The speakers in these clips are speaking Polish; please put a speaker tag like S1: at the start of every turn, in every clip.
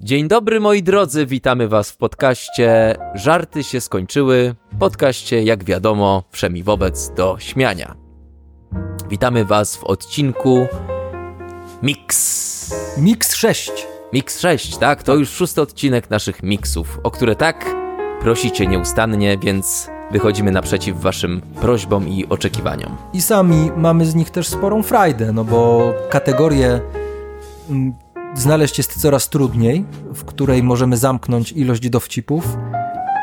S1: Dzień dobry moi drodzy, witamy was w podcaście Żarty się skończyły. Podcaście, jak wiadomo, wszemi wobec do śmiania. Witamy was w odcinku Mix.
S2: Mix 6.
S1: Mix 6, tak? To już szósty odcinek naszych miksów, o które tak prosicie nieustannie, więc wychodzimy naprzeciw waszym prośbom i oczekiwaniom.
S2: I sami mamy z nich też sporą frajdę, no bo kategorię mm, znaleźć jest coraz trudniej, w której możemy zamknąć ilość dowcipów,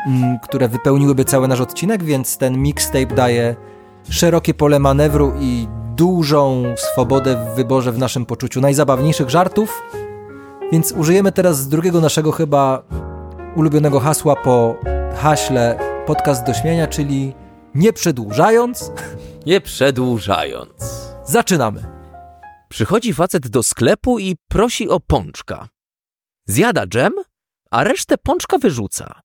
S2: mm, które wypełniłyby cały nasz odcinek, więc ten mixtape daje szerokie pole manewru i dużą swobodę w wyborze w naszym poczuciu najzabawniejszych żartów. Więc użyjemy teraz drugiego naszego chyba ulubionego hasła po haśle podcast do śmienia, czyli nie przedłużając,
S1: Nie przedłużając.
S2: zaczynamy.
S1: Przychodzi facet do sklepu i prosi o pączka. Zjada dżem, a resztę pączka wyrzuca.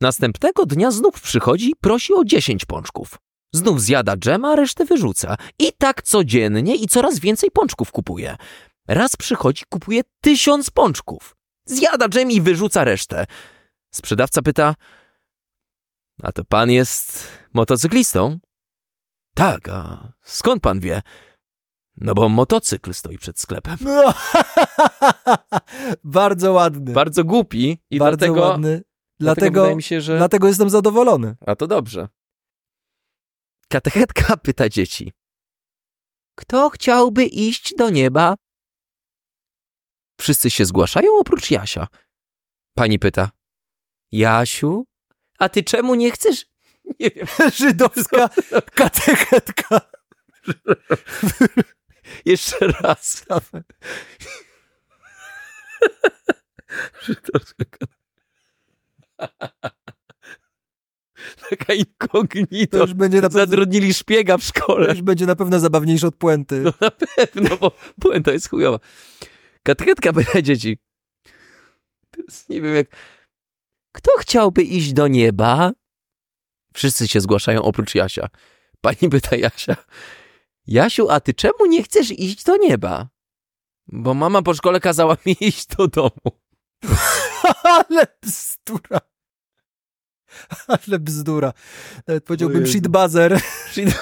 S1: Następnego dnia znów przychodzi i prosi o 10 pączków. Znów zjada dżem, a resztę wyrzuca. I tak codziennie i coraz więcej pączków kupuje. Raz przychodzi, kupuje tysiąc pączków. Zjada dżem i wyrzuca resztę. Sprzedawca pyta: A to pan jest motocyklistą? Tak, a skąd pan wie? No bo motocykl stoi przed sklepem.
S2: No, bardzo ładny.
S1: Bardzo głupi i
S2: bardzo
S1: dlatego,
S2: ładny.
S1: dlatego
S2: Dlatego,
S1: się, że...
S2: dlatego jestem zadowolony.
S1: A to dobrze. Katechetka pyta dzieci. Kto chciałby iść do nieba? Wszyscy się zgłaszają oprócz Jasia. Pani pyta. Jasiu? A ty czemu nie chcesz? Nie wiem.
S2: Żydowska katechetka.
S1: Jeszcze raz. Żydowska Taka
S2: To
S1: inkognito.
S2: już będzie na pewno,
S1: szpiega w
S2: to
S1: szkole.
S2: już będzie na pewno zabawniejsze od puenty.
S1: No na pewno, bo puenta jest chujowa. Katechetka pyta dzieci. Nie wiem jak... Kto chciałby iść do nieba? Wszyscy się zgłaszają oprócz Jasia. Pani pyta Jasia. Jasiu, a ty czemu nie chcesz iść do nieba? Bo mama po szkole kazała mi iść do domu.
S2: Ale bzdura. Ale bzdura. Nawet powiedziałbym
S1: Jezu.
S2: shit buzzer.
S1: Czyli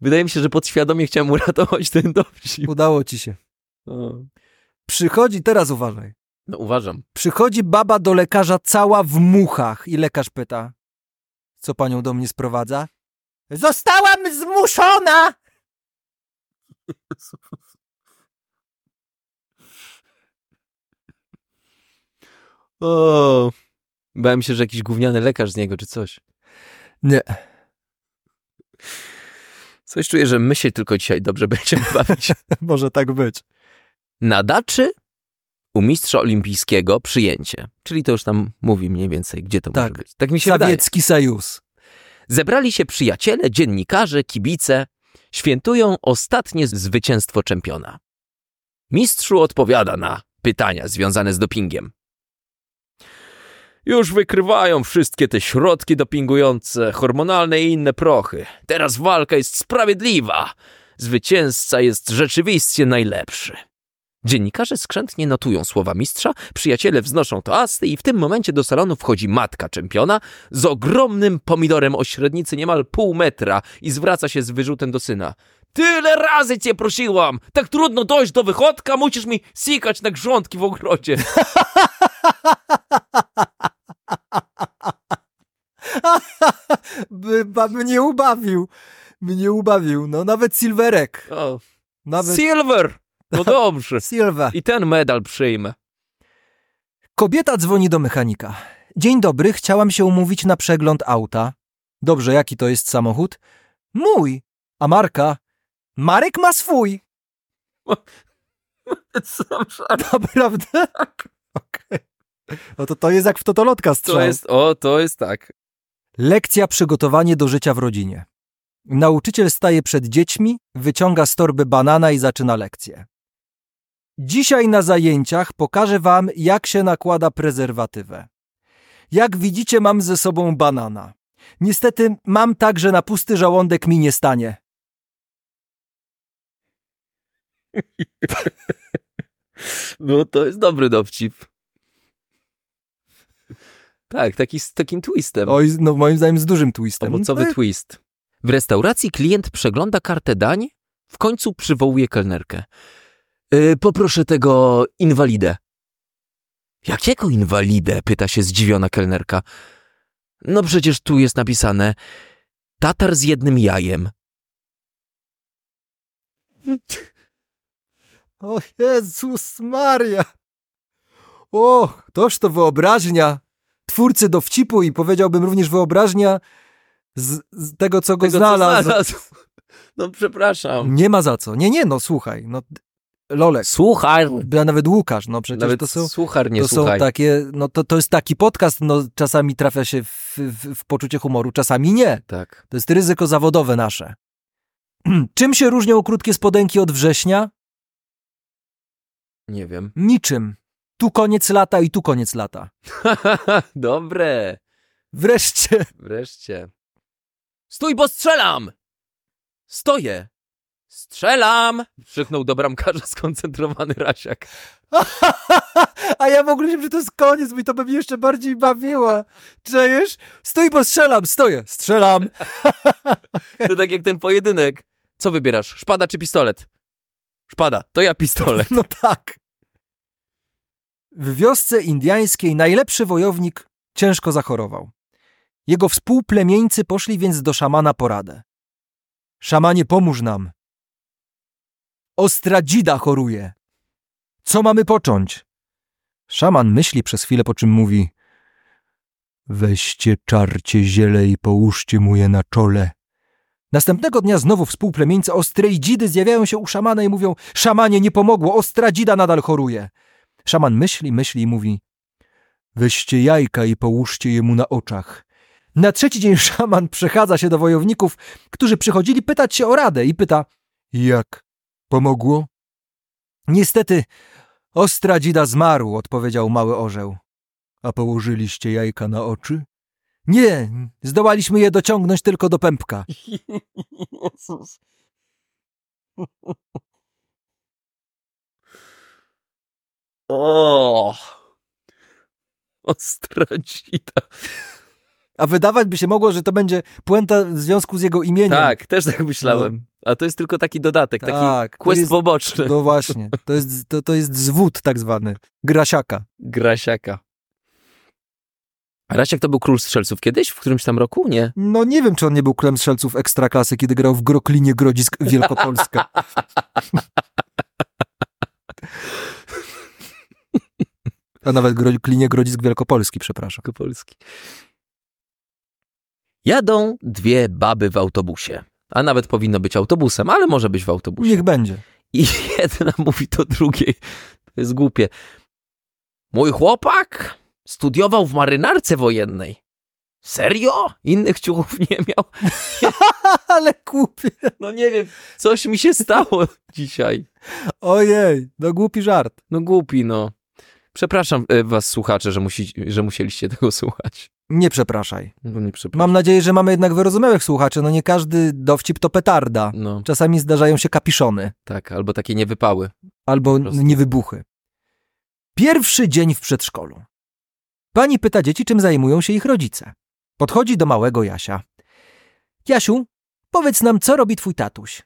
S1: Wydaje mi się, że podświadomie chciałem uratować ten dowcip.
S2: Udało ci się. Przychodzi, teraz uważaj.
S1: No uważam.
S2: Przychodzi baba do lekarza cała w muchach i lekarz pyta, co panią do mnie sprowadza? Zostałam zmuszona!
S1: O, bałem się, że jakiś gówniany lekarz z niego czy coś.
S2: Nie.
S1: Coś czuję, że my się tylko dzisiaj dobrze będziemy bawić.
S2: Może tak być.
S1: Na daczy u mistrza olimpijskiego przyjęcie. Czyli to już tam mówi mniej więcej, gdzie to
S2: Tak.
S1: może być. Tak mi się wydaje.
S2: Sowiecki Sojus.
S1: Zebrali się przyjaciele, dziennikarze, kibice. Świętują ostatnie zwycięstwo czempiona. Mistrzu odpowiada na pytania związane z dopingiem. Już wykrywają wszystkie te środki dopingujące, hormonalne i inne prochy. Teraz walka jest sprawiedliwa. Zwycięzca jest rzeczywiście najlepszy. Dziennikarze skrzętnie notują słowa mistrza, przyjaciele wznoszą toasty i w tym momencie do salonu wchodzi matka czempiona z ogromnym pomidorem o średnicy niemal pół metra i zwraca się z wyrzutem do syna. Tyle razy cię prosiłam! Tak trudno dojść do wychodka, musisz mi sikać na grządki w ogrodzie.
S2: By, mnie ubawił. Mnie ubawił. No nawet Silverek.
S1: O,
S2: Nawet
S1: Silver! No dobrze.
S2: Silva.
S1: I ten medal przyjmę.
S2: Kobieta dzwoni do mechanika. Dzień dobry, chciałam się umówić na przegląd auta. Dobrze, jaki to jest samochód? Mój. A marka? Marek ma swój. Naprawdę? Okej. No to to jest jak w totolotka strzał.
S1: To jest, o, to jest tak.
S2: Lekcja przygotowanie do życia w rodzinie. Nauczyciel staje przed dziećmi, wyciąga z torby banana i zaczyna lekcję. Dzisiaj na zajęciach pokażę wam, jak się nakłada prezerwatywę. Jak widzicie, mam ze sobą banana. Niestety mam tak, że na pusty żołądek mi nie stanie.
S1: No to jest dobry dowcip. Tak, taki z takim twistem.
S2: Oj, no moim zdaniem z dużym twistem.
S1: Owocowy
S2: No,
S1: twist. W restauracji klient przegląda kartę dań, w końcu przywołuje kelnerkę. Yy, poproszę tego inwalidę. Jakiego inwalidę? pyta się zdziwiona kelnerka. No przecież tu jest napisane tatar z jednym jajem.
S2: O Jezus Maria! O, toż to wyobraźnia. Twórcy dowcipu i powiedziałbym również wyobraźnia z, z tego, co go
S1: Tego, co
S2: znalazł.
S1: znalazł. No przepraszam.
S2: Nie ma za co. Nie, nie, no słuchaj. No, Lolek,
S1: Słuchaj.
S2: a nawet Łukasz, no przecież
S1: Nawet
S2: to są...
S1: słuchar nie
S2: to są
S1: słuchaj.
S2: takie, no to, to jest taki podcast, no czasami trafia się w, w, w poczucie humoru, czasami nie.
S1: Tak.
S2: To jest ryzyko zawodowe nasze. Czym się różnią krótkie spodenki od września?
S1: Nie wiem.
S2: Niczym. Tu koniec lata i tu koniec lata.
S1: Dobre.
S2: Wreszcie.
S1: Wreszcie. Stój, bo strzelam! Stoję. Strzelam! Krzyknął do bramkarza skoncentrowany Rasiak.
S2: A ja w ogóle myślałem, że to jest koniec, bo i to by mnie jeszcze bardziej bawiło. Czujesz? Stój, bo strzelam, stoję. Strzelam.
S1: To tak jak ten pojedynek. Co wybierasz? Szpada czy pistolet? Szpada, to ja pistolet.
S2: No tak. W wiosce indiańskiej najlepszy wojownik ciężko zachorował. Jego współplemieńcy poszli więc do szamana po radę. Szamanie, pomóż nam. Ostradzida choruje. Co mamy począć? Szaman myśli przez chwilę, po czym mówi Weźcie czarcie ziele i połóżcie mu je na czole. Następnego dnia znowu współplemieńcy Ostrejdzidy zjawiają się u szamana i mówią Szamanie, nie pomogło, Ostradzida nadal choruje. Szaman myśli, myśli i mówi Weźcie jajka i połóżcie je mu na oczach. Na trzeci dzień szaman przechadza się do wojowników, którzy przychodzili pytać się o radę i pyta Jak? Pomogło? Niestety, Ostradzida zmarł, odpowiedział mały orzeł. A położyliście jajka na oczy? Nie, zdołaliśmy je dociągnąć tylko do pępka.
S1: Jezus. O! Ostradzida.
S2: A wydawać by się mogło, że to będzie puenta w związku z jego imieniem.
S1: Tak, też tak myślałem. A to jest tylko taki dodatek, taki
S2: Tak,
S1: quest
S2: jest-
S1: poboczny.
S2: No właśnie, to jest, to, to jest zwód tak zwany, grasiaka.
S1: Grasiaka. A Rasiak to był król strzelców kiedyś? W którymś tam roku? Nie.
S2: No nie wiem, czy on nie był królem strzelców ekstraklasy, kiedy grał w Groklinie Grodzisk Wielkopolska. A nawet Groklinie Grodzisk Wielkopolski, przepraszam.
S1: Polski. Jadą dwie baby w autobusie. A nawet powinno być autobusem, ale może być w autobusie.
S2: Niech będzie.
S1: I jedna mówi do drugiej. To jest głupie. Mój chłopak studiował w marynarce wojennej. Serio? Innych ciuchów nie miał?
S2: Ale głupie.
S1: No nie wiem, coś mi się stało dzisiaj.
S2: Ojej, no głupi żart.
S1: No głupi, no. Przepraszam e, was, słuchacze, że, musi, że musieliście tego słuchać.
S2: Nie przepraszaj.
S1: No nie przepraszam.
S2: Mam nadzieję, że mamy jednak wyrozumiałych słuchaczy. No nie każdy dowcip to petarda.
S1: No,
S2: Czasami zdarzają się kapiszony.
S1: tak, albo takie niewypały.
S2: albo niewybuchy. Pierwszy dzień w przedszkolu. Pani pyta dzieci, czym zajmują się ich rodzice. Podchodzi do małego Jasia. Jasiu, powiedz nam, co robi twój tatuś?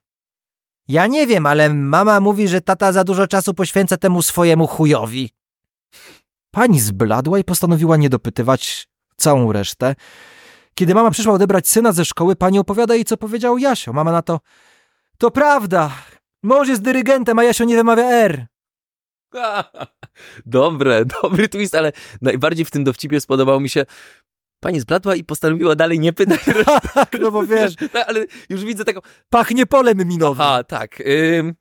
S2: Ja nie wiem, ale mama mówi, że tata za dużo czasu poświęca temu swojemu chujowi. Pani zbladła i postanowiła nie dopytywać całą resztę. Kiedy mama przyszła odebrać syna ze szkoły, pani opowiada jej, co powiedział Jasio. Mama na to, to prawda, mąż jest dyrygentem, a Jasio nie wymawia R.
S1: Dobre, dobry twist, ale najbardziej w tym dowcipie spodobał mi się Pani zbladła i postanowiła dalej nie pytać.
S2: Tak, no bo wiesz,
S1: No, ale już widzę taką,
S2: pachnie polem minowym.
S1: aha, tak, ym,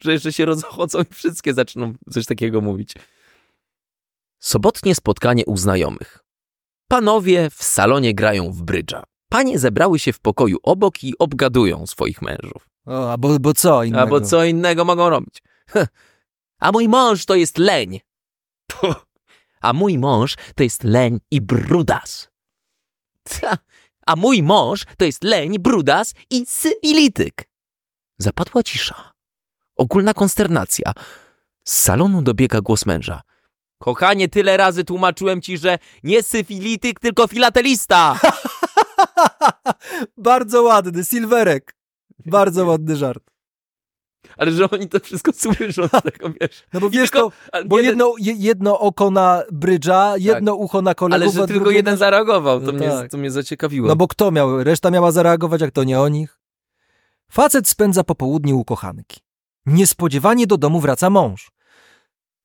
S1: że jeszcze się rozchodzą i wszystkie zaczną coś takiego mówić. Sobotnie spotkanie u znajomych. Panowie w salonie grają w brydża. Panie zebrały się w pokoju obok i obgadują swoich mężów.
S2: O, a bo, bo co innego?
S1: Albo co innego mogą robić. Heh. A mój mąż to jest leń. A mój mąż to jest leń i brudas. Ta. A mój mąż to jest leń, brudas i syfilityk. Zapadła cisza. Ogólna konsternacja. Z salonu dobiega głos męża. Kochanie, tyle razy tłumaczyłem ci, że nie syfilityk, tylko filatelista.
S2: Bardzo ładny, Silverek. Bardzo ładny żart.
S1: Ale że oni to wszystko słyszą tego, wiesz.
S2: No bo wiesz,
S1: Tylko-
S2: to, bo jedno, je- jedno oko na brydża, jedno ucho na kolegów,
S1: Ale że tylko
S2: drugie
S1: jeden zareagował, to,
S2: No
S1: mnie,
S2: tak.
S1: to mnie zaciekawiło.
S2: No bo kto miał? Reszta miała zareagować, jak to nie o nich. Facet spędza popołudnie u kochanki. Niespodziewanie do domu wraca mąż.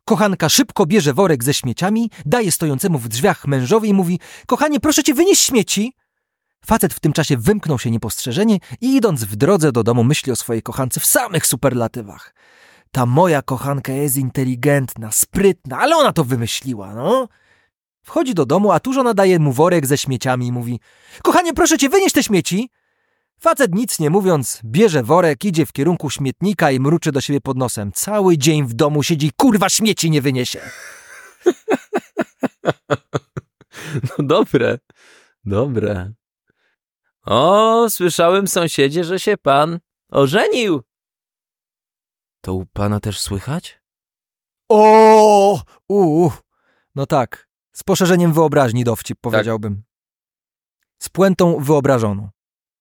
S2: Kochanka szybko bierze worek ze śmieciami, daje stojącemu w drzwiach mężowi i mówi: Kochanie, proszę cię, wynieś śmieci. Facet w tym czasie wymknął się niepostrzeżenie i idąc w drodze do domu myśli o swojej kochance w samych superlatywach. Ta moja kochanka jest inteligentna, sprytna, ale ona to wymyśliła, no. Wchodzi do domu, a tu żona daje mu worek ze śmieciami i mówi: Kochanie, proszę cię, wynieś te śmieci. Facet nic nie mówiąc, bierze worek, idzie w kierunku śmietnika i mruczy do siebie pod nosem. Cały dzień w domu siedzi, kurwa, śmieci nie wyniesie.
S1: No dobre, dobre. O, słyszałem sąsiedzie, że się pan ożenił. To u pana też słychać?
S2: O, u, No tak, z poszerzeniem wyobraźni dowcip, powiedziałbym. Z puentą wyobrażoną.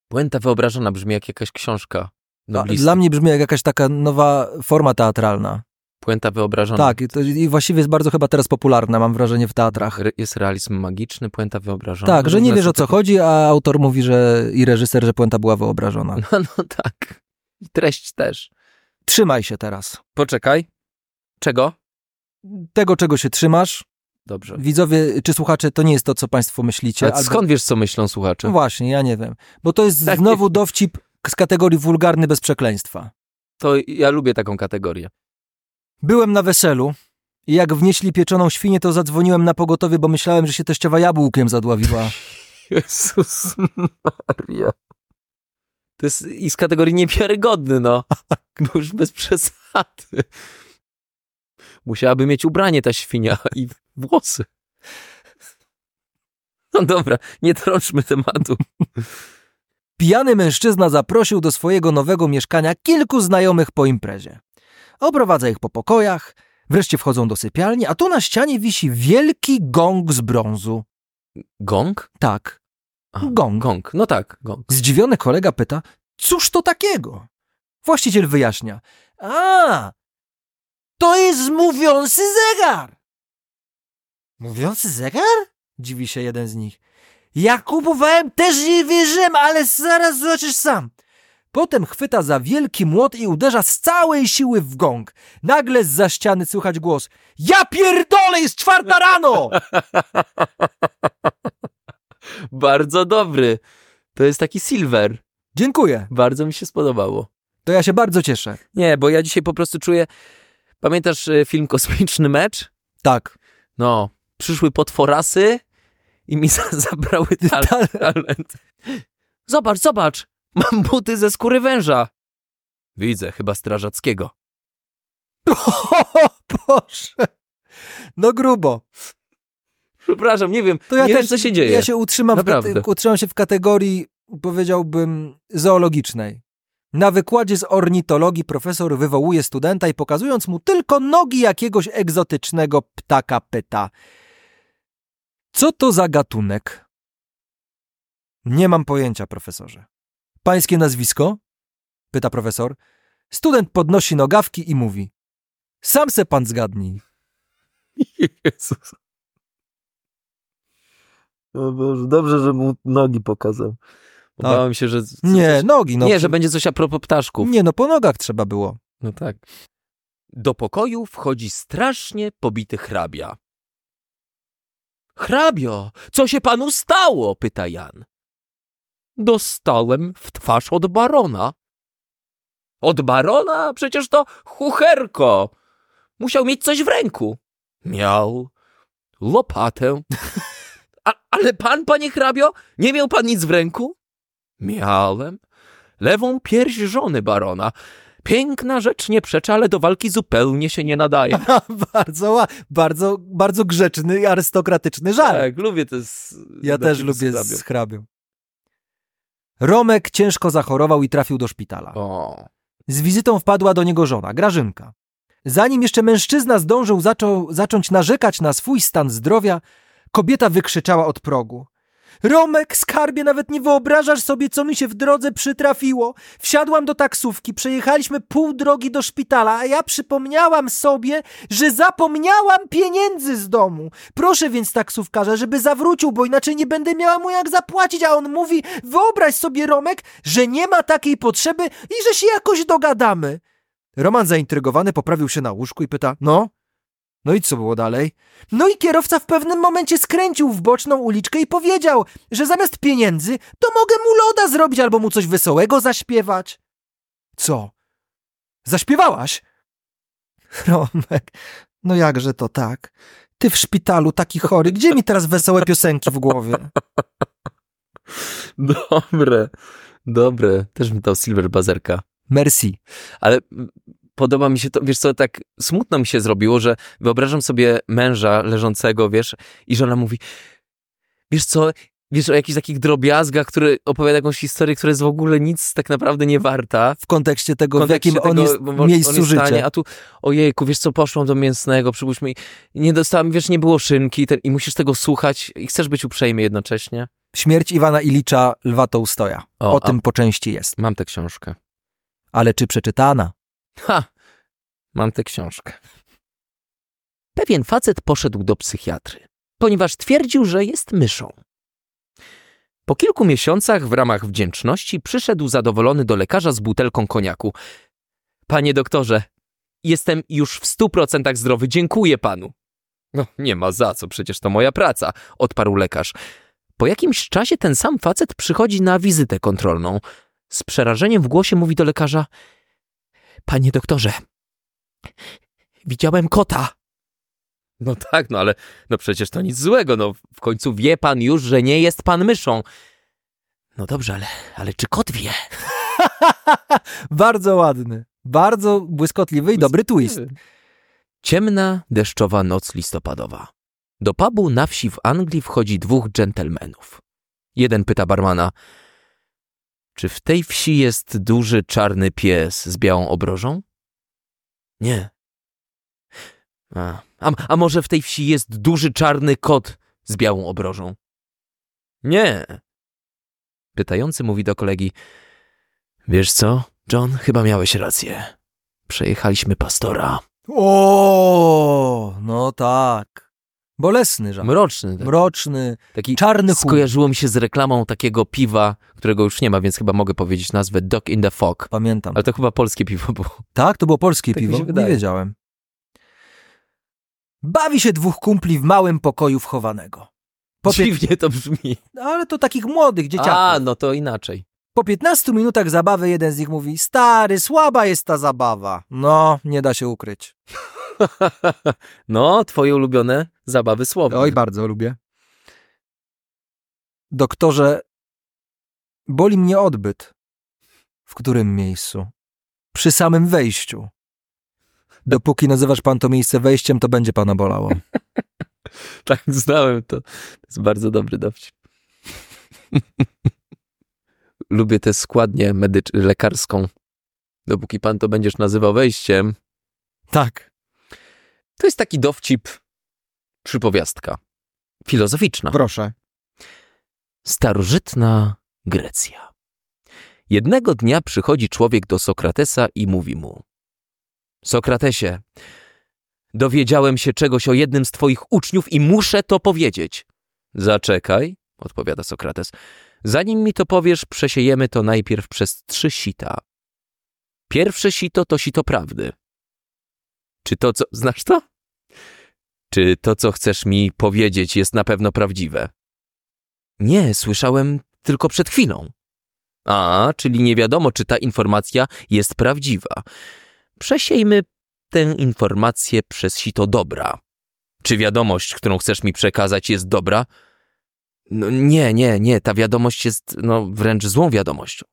S1: Puenta wyobrażona brzmi jak jakaś książka noblisty.
S2: Dla mnie brzmi jak jakaś taka nowa forma teatralna.
S1: Puenta wyobrażona.
S2: Tak, i to, i właściwie jest bardzo chyba teraz popularna, mam wrażenie, w teatrach.
S1: Re- Jest realizm magiczny, puenta wyobrażona.
S2: Tak, że nie
S1: Różne
S2: wiesz o co chodzi, a autor mówi, że i reżyser, że puenta była wyobrażona.
S1: No, no tak. I treść też.
S2: Trzymaj się teraz.
S1: Poczekaj. Czego?
S2: Tego, czego się trzymasz,
S1: Dobrze.
S2: widzowie czy słuchacze, to nie jest to, co państwo myślicie.
S1: Ale
S2: albo-
S1: skąd wiesz, co myślą słuchacze?
S2: No właśnie, ja nie wiem. Bo to jest
S1: Tak.
S2: znowu dowcip z kategorii wulgarny bez przekleństwa.
S1: To ja lubię taką kategorię.
S2: Byłem na weselu i jak wnieśli pieczoną świnię, to zadzwoniłem na pogotowie, bo myślałem, że się teściowa jabłkiem zadławiła.
S1: Jezus Maria. To jest i z kategorii niewiarygodny, no. Bo już bez przesady. Musiałaby mieć ubranie ta świnia i włosy. No dobra, nie trączmy tematu.
S2: Pijany mężczyzna zaprosił do swojego nowego mieszkania kilku znajomych po imprezie. Oprowadza ich po pokojach, wreszcie wchodzą do sypialni, a tu na ścianie wisi wielki gong z brązu.
S1: Gong?
S2: Tak,
S1: Aha,
S2: gong.
S1: Gong, no tak, gong.
S2: Zdziwiony kolega pyta, cóż to takiego? Właściciel wyjaśnia, a, to jest mówiący zegar. Mówiący zegar? Dziwi się jeden z nich. Ja kupowałem, też nie wierzyłem, ale zaraz zobaczysz sam. Potem chwyta za wielki młot i uderza z całej siły w gong. Nagle z ściany słychać głos. Ja pierdolę, jest czwarta rano!
S1: Bardzo dobry. To jest taki silver.
S2: Dziękuję.
S1: Bardzo mi się spodobało.
S2: To ja się bardzo cieszę.
S1: Nie, bo ja dzisiaj po prostu czuję... Pamiętasz e, film Kosmiczny Mecz?
S2: Tak.
S1: No, przyszły potworasy i mi za- zabrały tal talent. Zobacz, zobacz, mam buty ze skóry węża. Widzę, chyba strażackiego.
S2: O Boże. No grubo.
S1: Przepraszam, nie wiem,
S2: To ja
S1: nie
S2: też,
S1: wiem, co się dzieje.
S2: Ja się utrzymam, w
S1: Naprawdę.
S2: kate- utrzymam się w kategorii, powiedziałbym, zoologicznej. Na wykładzie z ornitologii profesor wywołuje studenta i pokazując mu tylko nogi jakiegoś egzotycznego ptaka pyta. Co to za gatunek? Nie mam pojęcia, profesorze. Pańskie nazwisko? Pyta profesor. Student podnosi nogawki i mówi. Sam se pan zgadnij.
S1: Jezus. O Boże, dobrze, że mu nogi pokazał. Bałem się, że...
S2: Nie, nogi. No,
S1: nie, że będzie coś a propos ptaszków.
S2: Nie, no po nogach trzeba było.
S1: No tak. Do pokoju wchodzi strasznie pobity hrabia. Hrabio, co się panu stało? pyta Jan. Dostałem w twarz od barona. Od barona? Przecież to chucherko. Musiał mieć coś w ręku. Miał lopatę. A, ale pan, panie hrabio, nie miał pan nic w ręku? Miałem lewą pierś żony barona. Piękna rzecz, nie przeczę, ale do walki zupełnie się nie nadaje.
S2: bardzo, bardzo, bardzo grzeczny i arystokratyczny żart.
S1: Tak, lubię to z...
S2: ja też
S1: z
S2: lubię
S1: hrabią.
S2: z hrabią. Romek ciężko zachorował i trafił do szpitala.
S1: O,
S2: Z wizytą wpadła do niego żona, Grażynka. Zanim jeszcze mężczyzna zdążył zaczął, zacząć narzekać na swój stan zdrowia, kobieta wykrzyczała od progu. Romek, skarbie, nawet nie wyobrażasz sobie, co mi się w drodze przytrafiło. Wsiadłam do taksówki, przejechaliśmy pół drogi do szpitala, a ja przypomniałam sobie, że zapomniałam pieniędzy z domu. Proszę więc taksówkarza, żeby zawrócił, bo inaczej nie będę miała mu jak zapłacić, a on mówi, wyobraź sobie, Romek, że nie ma takiej potrzeby i że się jakoś dogadamy. Roman zaintrygowany poprawił się na łóżku i pyta, no? No i co było dalej? No i kierowca w pewnym momencie skręcił w boczną uliczkę i powiedział, że zamiast pieniędzy to mogę mu loda zrobić albo mu coś wesołego zaśpiewać. Co? Zaśpiewałaś? Romek, no jakże to tak? Ty w szpitalu taki chory, gdzie mi teraz wesołe piosenki w głowie?
S1: Dobre, dobre. Też mi dał Silver Bazerka.
S2: Merci.
S1: Ale podoba mi się to, wiesz co, tak smutno mi się zrobiło, że wyobrażam sobie męża leżącego, wiesz, i żona mówi, wiesz co, wiesz o jakichś takich drobiazgach, który opowiada jakąś historię, która jest w ogóle nic tak naprawdę nie warta.
S2: W kontekście tego,
S1: W kontekście
S2: w jakim
S1: tego,
S2: on jest miejscu
S1: on jest stanie,
S2: życia.
S1: A tu, ojejku, wiesz co, poszłam do mięsnego, przypuśćmy, nie dostałam, wiesz, nie było szynki ten, i musisz tego słuchać i chcesz być uprzejmy jednocześnie.
S2: Śmierć Iwana Ilicza Lwa Tołstoja. O,
S1: O,
S2: tym po części jest.
S1: Mam tę książkę.
S2: Ale czy przeczytana?
S1: Ha! Mam tę książkę. Pewien facet poszedł do psychiatry, ponieważ twierdził, że jest myszą. Po kilku miesiącach w ramach wdzięczności przyszedł zadowolony do lekarza z butelką koniaku. Panie doktorze, jestem już w stu procentach zdrowy, dziękuję panu. No, nie ma za co, przecież to moja praca, odparł lekarz. Po jakimś czasie ten sam facet przychodzi na wizytę kontrolną. Z przerażeniem w głosie mówi do lekarza: Panie doktorze, widziałem kota. No tak, no ale no przecież to nic złego, no w końcu wie pan już, że nie jest pan myszą. No dobrze, ale, ale czy kot wie?
S2: Bardzo ładny. Bardzo błyskotliwy i dobry twist.
S1: Ciemna, deszczowa noc listopadowa. Do pubu na wsi w Anglii wchodzi dwóch dżentelmenów. Jeden pyta barmana, czy w tej wsi jest duży czarny pies z białą obrożą? Nie. A, a, a może w tej wsi jest duży czarny kot z białą obrożą? Nie. Pytający mówi do kolegi, wiesz co, John, chyba miałeś rację. Przejechaliśmy pastora.
S2: O, no tak. Bolesny żart.
S1: Mroczny. tak.
S2: Mroczny,
S1: Taki
S2: czarny humor.
S1: skojarzyło mi się z reklamą takiego piwa, którego już nie ma, więc chyba mogę powiedzieć nazwę Dog in the Fog.
S2: Pamiętam.
S1: Ale to chyba polskie piwo było.
S2: Tak, to było polskie
S1: Tak
S2: piwo? Nie wiedziałem. Bawi się dwóch kumpli w małym pokoju wchowanego. Po.
S1: Dziwnie to brzmi.
S2: Ale to takich młodych dzieciaków.
S1: A, no to inaczej.
S2: Po 15 minutach zabawy jeden z nich mówi: Stary, słaba jest ta zabawa. No, nie da się ukryć.
S1: no, twoje ulubione zabawy słowne.
S2: Oj, bardzo lubię. Doktorze, boli mnie odbyt. W którym miejscu? Przy samym wejściu. Dopóki nazywasz pan to miejsce wejściem, to będzie pana bolało.
S1: Tak, znałem to. To jest bardzo dobry dowcip. Lubię tę składnię medycz- lekarską. Dopóki pan to będziesz nazywał wejściem,
S2: Tak.
S1: To jest taki dowcip, przypowiastka. Filozoficzna.
S2: Proszę.
S1: Starożytna Grecja. Jednego dnia przychodzi człowiek do Sokratesa i mówi mu: Sokratesie, dowiedziałem się czegoś o jednym z twoich uczniów i muszę to powiedzieć. Zaczekaj, odpowiada Sokrates. Zanim mi to powiesz, przesiejemy to najpierw przez trzy sita. Pierwsze sito to sito prawdy. Czy to, co. Znasz to? Czy to, co chcesz mi powiedzieć, jest na pewno prawdziwe? Nie, słyszałem tylko przed chwilą. A, czyli nie wiadomo, czy ta informacja jest prawdziwa. Przesiejmy tę informację przez sito dobra. Czy wiadomość, którą chcesz mi przekazać, jest dobra? No nie, nie, nie, ta wiadomość jest, no, wręcz złą wiadomością.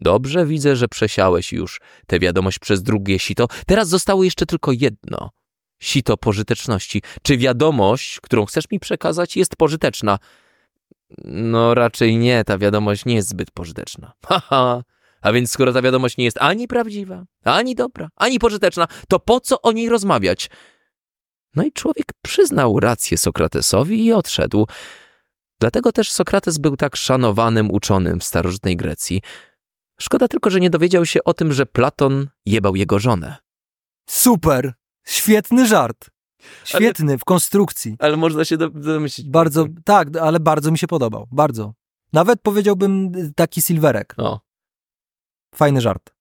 S1: Dobrze widzę, że przesiałeś już tę wiadomość przez drugie sito. Teraz zostało jeszcze tylko jedno. Sito pożyteczności. Czy wiadomość, którą chcesz mi przekazać, jest pożyteczna? No raczej nie, ta wiadomość nie jest zbyt pożyteczna. Haha, A więc skoro ta wiadomość nie jest ani prawdziwa, ani dobra, ani pożyteczna, to po co o niej rozmawiać? No i człowiek przyznał rację Sokratesowi i odszedł. Dlatego też Sokrates był tak szanowanym uczonym w starożytnej Grecji. Szkoda tylko, że nie dowiedział się o tym, że Platon jebał jego żonę.
S2: Super! Świetny żart. Świetny w konstrukcji.
S1: Ale można się do- domyślić.
S2: Bardzo, tak, ale bardzo mi się podobał. Bardzo. Nawet powiedziałbym taki silverek.
S1: O,
S2: Fajny żart.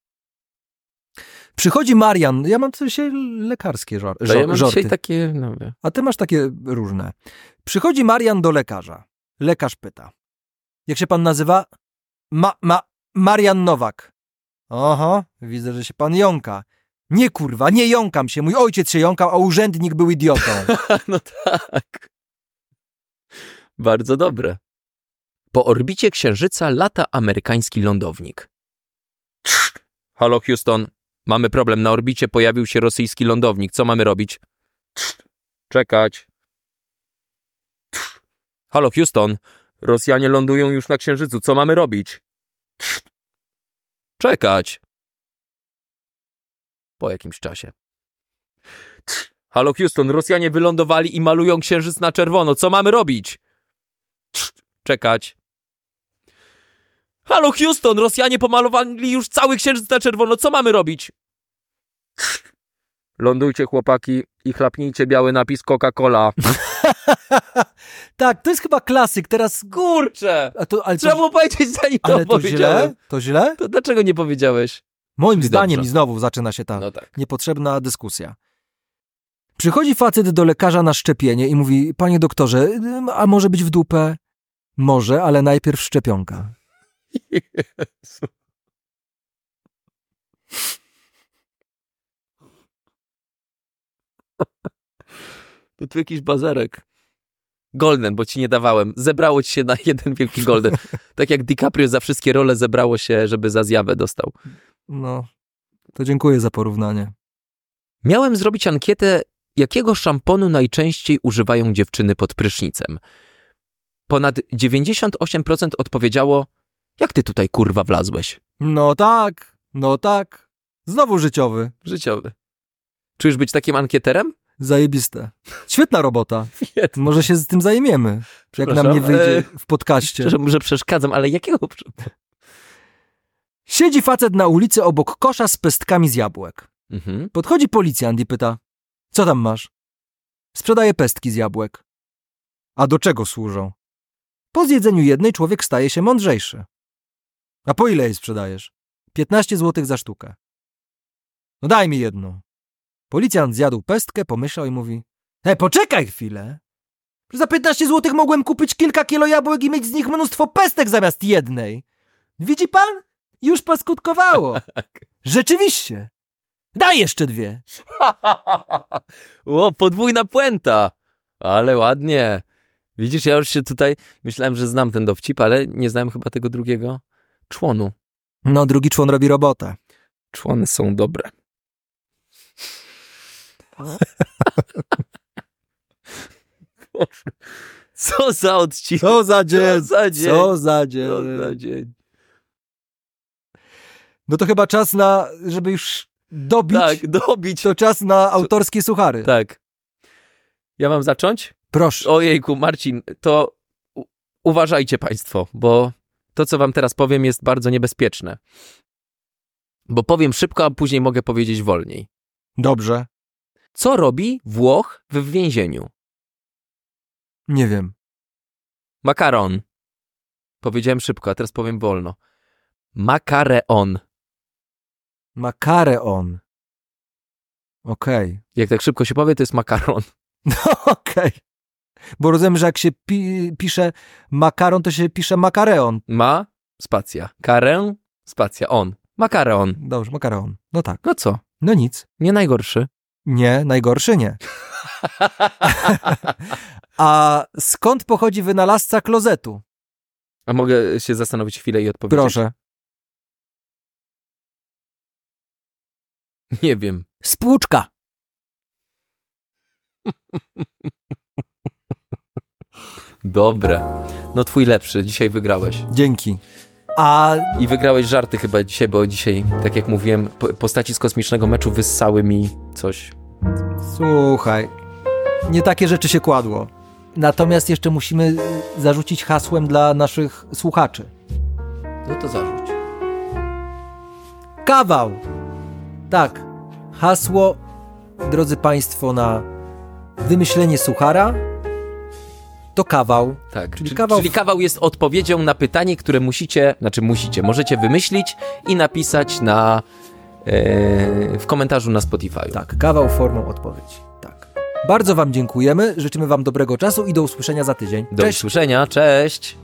S2: Przychodzi Marian. Ja mam coś lekarskie żar, żo-
S1: ja mam
S2: żarty.
S1: dzisiaj takie... No, wie.
S2: A ty masz takie różne. Przychodzi Marian do lekarza. Lekarz pyta. Jak się pan nazywa? Ma, ma, Marian Nowak. Oho, widzę, że się pan jąka. Nie kurwa, nie jąkam się. Mój ojciec się jąkał, a urzędnik był idiotą.
S1: no tak. Bardzo dobre. Po orbicie Księżyca lata amerykański lądownik. Halo Houston, mamy problem. Na orbicie pojawił się rosyjski lądownik. Co mamy robić? Czekać. Halo Houston, Rosjanie lądują już na Księżycu. Co mamy robić? Czekać. Po jakimś czasie. Halo Houston, Rosjanie wylądowali i malują księżyc na czerwono. Co mamy robić? Czekać. Halo Houston, Rosjanie pomalowali już cały księżyc na czerwono. Co mamy robić? Lądujcie chłopaki i chlapnijcie biały napis Coca-Cola.
S2: tak, to jest chyba klasyk. Teraz...
S1: Kurczę!
S2: A to, ale to,
S1: Trzeba było powiedzieć zanim to
S2: ale to
S1: powiedziałem.
S2: źle? To źle?
S1: To dlaczego nie powiedziałeś?
S2: Moim
S1: Dobrze.
S2: zdaniem i znowu zaczyna się ta
S1: No tak.
S2: niepotrzebna dyskusja. Przychodzi facet do lekarza na szczepienie i mówi, panie doktorze, a może być w dupę? Może, ale najpierw szczepionka.
S1: To tu jakiś bazarek. Golden, bo ci nie dawałem. Zebrało ci się na jeden wielki golden. Tak jak DiCaprio za wszystkie role zebrało się, żeby za zjawę dostał.
S2: No, to dziękuję za porównanie.
S1: Miałem zrobić ankietę, jakiego szamponu najczęściej używają dziewczyny pod prysznicem. Ponad 98% odpowiedziało, jak ty tutaj kurwa wlazłeś?
S2: No tak, no tak. Znowu życiowy.
S1: Życiowy. Czujesz być takim ankieterem?
S2: Zajebiste. Świetna robota. Może się z tym zajmiemy, jak nam nie wyjdzie
S1: e,
S2: w podcaście.
S1: Przepraszam, że przeszkadzam, ale jakiego...
S2: Siedzi facet na ulicy obok kosza z pestkami z jabłek.
S1: Mhm.
S2: Podchodzi policjant i pyta, co tam masz? Sprzedaję pestki z jabłek. A do czego służą? Po zjedzeniu jednej człowiek staje się mądrzejszy. A po ile jej sprzedajesz? 15 złotych za sztukę. No daj mi jedną. Policjant zjadł pestkę, pomyślał i mówi, e, poczekaj chwilę. Za 15 złotych mogłem kupić kilka kilo jabłek i mieć z nich mnóstwo pestek zamiast jednej. Widzi pan? Już poskutkowało. Rzeczywiście. Daj jeszcze dwie.
S1: o, podwójna puenta. Ale ładnie. Widzisz, ja już się tutaj myślałem, że znam ten dowcip, ale nie znałem chyba tego drugiego członu.
S2: No, drugi człon robi robotę.
S1: Człony są dobre. Co za odcinek.
S2: Co za dzień,
S1: Co za dzień.
S2: co za dzień.
S1: Co za dzień.
S2: No to chyba czas na, żeby już dobić,
S1: Tak, dobić.
S2: to czas na autorskie suchary.
S1: Tak. Ja mam zacząć?
S2: Proszę.
S1: Ojejku, Marcin, to uważajcie państwo, bo to, co wam teraz powiem, jest bardzo niebezpieczne. Bo powiem szybko, a później mogę powiedzieć wolniej.
S2: Dobrze.
S1: Co robi Włoch w więzieniu?
S2: Nie wiem.
S1: Makaron. Powiedziałem szybko, a teraz powiem wolno. Makareon.
S2: Makareon. Okej.
S1: Jak tak szybko się powie, to jest makaron.
S2: No okej. Bo rozumiem, że jak się pi pisze makaron, to się pisze makareon.
S1: Ma, spacja. Karę, spacja, on. Makareon.
S2: Dobrze, makareon. No tak.
S1: No co?
S2: No nic.
S1: Nie najgorszy.
S2: Nie, najgorszy nie. A skąd pochodzi wynalazca klozetu?
S1: A mogę się zastanowić chwilę i odpowiedzieć?
S2: Proszę.
S1: Nie wiem.
S2: Spłuczka.
S1: Dobre. No twój lepszy, dzisiaj wygrałeś.
S2: Dzięki. A
S1: I wygrałeś żarty chyba dzisiaj, bo dzisiaj, tak jak mówiłem, po- postaci z kosmicznego meczu wyssały mi coś.
S2: Słuchaj, nie takie rzeczy się kładło. Natomiast jeszcze musimy zarzucić hasłem dla naszych słuchaczy.
S1: No to zarzuć.
S2: Kawał! Tak, hasło, drodzy Państwo, na wymyślenie suchara to kawał.
S1: Tak,
S2: Czyli
S1: czyli,
S2: kawał-
S1: czyli kawał jest odpowiedzią na pytanie, które musicie, znaczy musicie, możecie wymyślić i napisać na, w komentarzu na Spotify.
S2: Tak, kawał formą odpowiedzi. Tak. Bardzo Wam dziękujemy, życzymy Wam dobrego czasu i do usłyszenia za tydzień.
S1: Do usłyszenia, cześć!